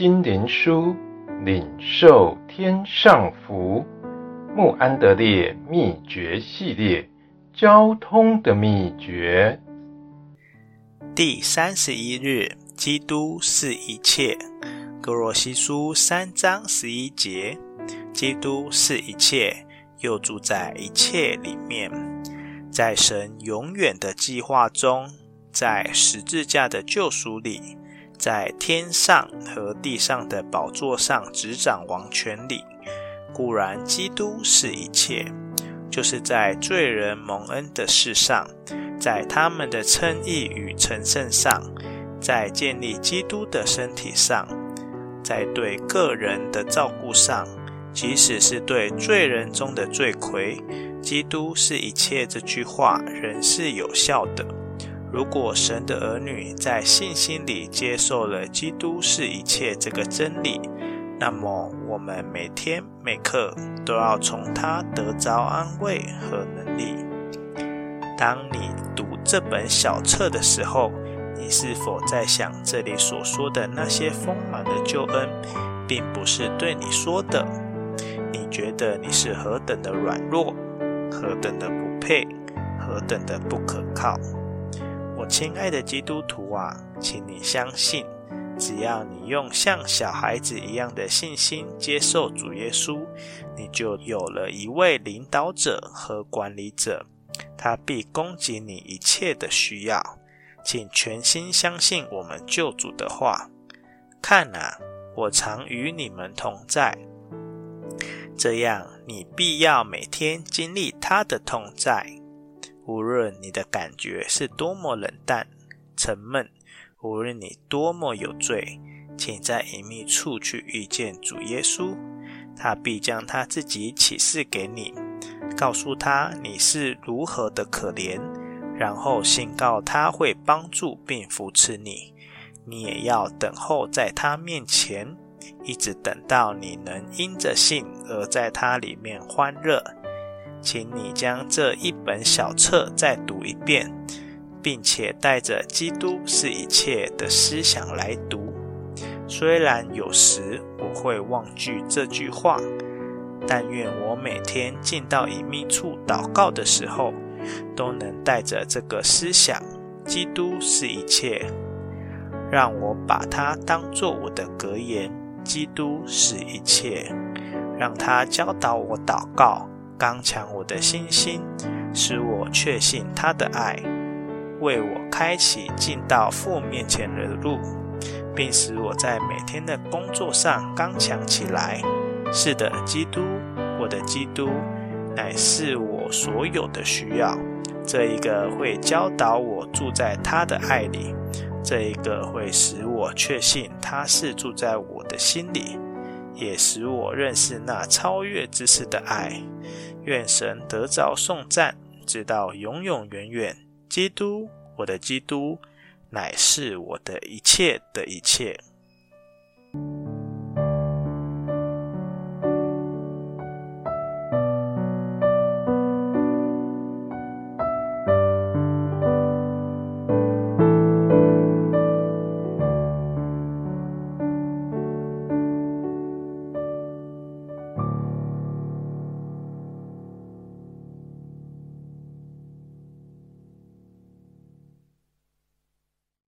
心灵书，领受天上福。穆安德烈秘诀系列，交通的秘诀。第三十一日，基督是一切。格罗西书三章十一节，基督是一切，又住在一切里面。在神永远的计划中，在十字架的救赎里，在天上和地上的宝座上执掌王权里，固然基督是一切，就是在罪人蒙恩的事上，在他们的称义与成圣上，在建立基督的身体上，在对个人的照顾上，即使是对罪人中的罪魁，基督是一切这句话仍是有效的。如果神的儿女在信心里接受了基督是一切这个真理，那么我们每天每刻都要从他得着安慰和能力。当你读这本小册的时候，你是否在想这里所说的那些丰满的救恩，并不是对你说的？你觉得你是何等的软弱，何等的不配，何等的不可靠？我亲爱的基督徒啊，请你相信，只要你用像小孩子一样的信心接受主耶稣，你就有了一位领导者和管理者，他必供给你一切的需要。请全心相信我们救主的话。看啊，我常与你们同在，这样你必要每天经历他的同在。无论你的感觉是多么冷淡、沉闷，无论你多么有罪，请在隐秘处去遇见主耶稣，他必将他自己启示给你，告诉他你是如何的可怜，然后信告他会帮助并扶持你。你也要等候在他面前，一直等到你能因着信而在他里面欢乐。请你将这一本小册再读一遍，并且带着“基督是一切”的思想来读。虽然有时我会忘记这句话，但愿我每天进到隐秘处祷告的时候，都能带着这个思想：“基督是一切”，让我把它当作我的格言：“基督是一切”，让他教导我祷告。刚强我的信心，使我确信他的爱，为我开启进到父面前的路，并使我在每天的工作上刚强起来。是的，基督，我的基督，乃是我所有的需要。这一个会教导我住在他的爱里，这一个会使我确信他是住在我的心里，也使我认识那超越知识的爱。愿神得着颂赞，直到永永远远。基督，我的基督，乃是我的一切的一切。